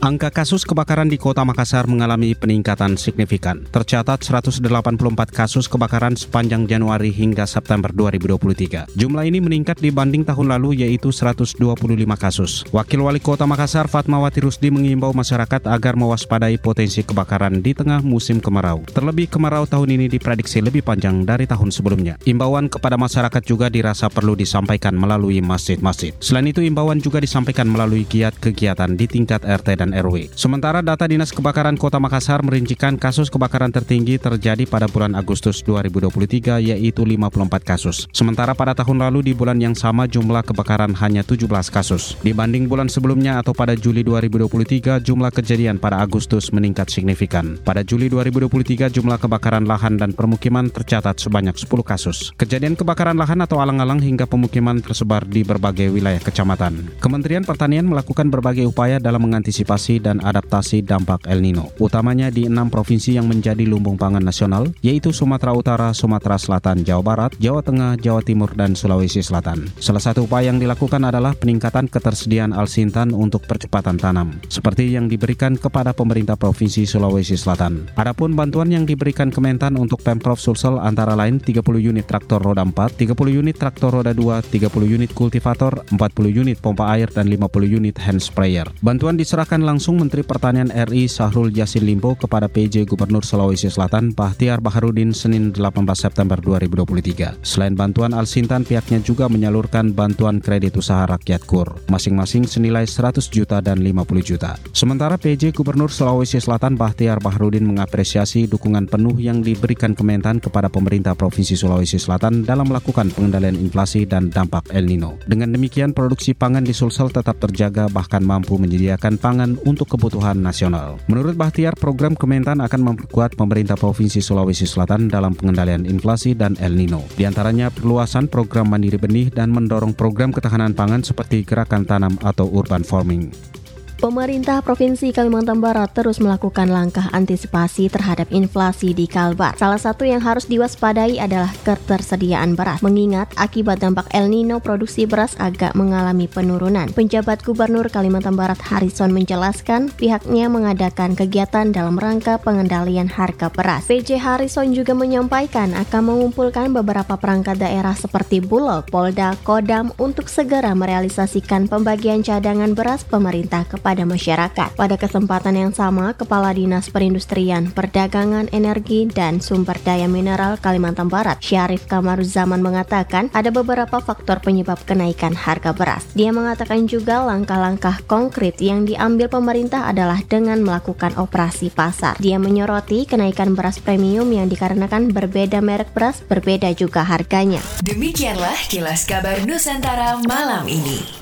Angka kasus kebakaran di Kota Makassar mengalami peningkatan signifikan. Tercatat 184 kasus kebakaran sepanjang Januari hingga September 2023. Jumlah ini meningkat dibanding tahun lalu yaitu 125 kasus. Wakil Wali Kota Makassar Fatmawati Rusdi mengimbau masyarakat agar mewaspadai potensi kebakaran di tengah musim kemarau. Terlebih kemarau tahun ini diprediksi lebih panjang dari tahun sebelumnya. Imbauan kepada masyarakat juga dirasa perlu disampaikan melalui masjid-masjid. Selain itu imbauan juga disampaikan melalui giat kegiatan di tingkat RT dan RW. Sementara data Dinas Kebakaran Kota Makassar merincikan kasus kebakaran tertinggi terjadi pada bulan Agustus 2023 yaitu 54 kasus. Sementara pada tahun lalu di bulan yang sama jumlah kebakaran hanya 17 kasus. Dibanding bulan sebelumnya atau pada Juli 2023 jumlah kejadian pada Agustus meningkat signifikan. Pada Juli 2023 jumlah kebakaran lahan dan permukiman tercatat sebanyak 10 kasus. Kejadian kebakaran lahan atau alang-alang hingga pemukiman tersebar di berbagai wilayah kecamatan. Kementerian Pertanian melakukan berbagai upaya dalam mengantisipasi antisipasi dan adaptasi dampak El Nino, utamanya di enam provinsi yang menjadi lumbung pangan nasional, yaitu Sumatera Utara, Sumatera Selatan, Jawa Barat, Jawa Tengah, Jawa Timur, dan Sulawesi Selatan. Salah satu upaya yang dilakukan adalah peningkatan ketersediaan alsintan untuk percepatan tanam, seperti yang diberikan kepada pemerintah Provinsi Sulawesi Selatan. Adapun bantuan yang diberikan Kementan untuk Pemprov Sulsel antara lain 30 unit traktor roda 4, 30 unit traktor roda 2, 30 unit kultivator, 40 unit pompa air, dan 50 unit hand sprayer. Bantuan diserahkan langsung Menteri Pertanian RI Sahrul Yassin Limpo kepada PJ Gubernur Sulawesi Selatan Bahtiar Baharudin Senin 18 September 2023. Selain bantuan Alsintan, pihaknya juga menyalurkan bantuan kredit usaha rakyat KUR, masing-masing senilai 100 juta dan 50 juta. Sementara PJ Gubernur Sulawesi Selatan Bahtiar Baharudin mengapresiasi dukungan penuh yang diberikan Kementan kepada pemerintah Provinsi Sulawesi Selatan dalam melakukan pengendalian inflasi dan dampak El Nino. Dengan demikian, produksi pangan di Sulsel tetap terjaga bahkan mampu menyediakan pangan untuk kebutuhan nasional. Menurut Bahtiar, program Kementan akan memperkuat pemerintah Provinsi Sulawesi Selatan dalam pengendalian inflasi dan El Nino. Di antaranya perluasan program mandiri benih dan mendorong program ketahanan pangan seperti gerakan tanam atau urban farming. Pemerintah Provinsi Kalimantan Barat terus melakukan langkah antisipasi terhadap inflasi di Kalbar. Salah satu yang harus diwaspadai adalah ketersediaan beras, mengingat akibat dampak El Nino produksi beras agak mengalami penurunan. Penjabat Gubernur Kalimantan Barat Harrison menjelaskan pihaknya mengadakan kegiatan dalam rangka pengendalian harga beras. PJ Harrison juga menyampaikan akan mengumpulkan beberapa perangkat daerah seperti Bulog, Polda, Kodam untuk segera merealisasikan pembagian cadangan beras pemerintah kepada pada masyarakat. Pada kesempatan yang sama, Kepala Dinas Perindustrian, Perdagangan Energi dan Sumber Daya Mineral Kalimantan Barat, Syarif Kamaruzaman mengatakan ada beberapa faktor penyebab kenaikan harga beras. Dia mengatakan juga langkah-langkah konkret yang diambil pemerintah adalah dengan melakukan operasi pasar. Dia menyoroti kenaikan beras premium yang dikarenakan berbeda merek beras, berbeda juga harganya. Demikianlah kilas kabar Nusantara malam ini.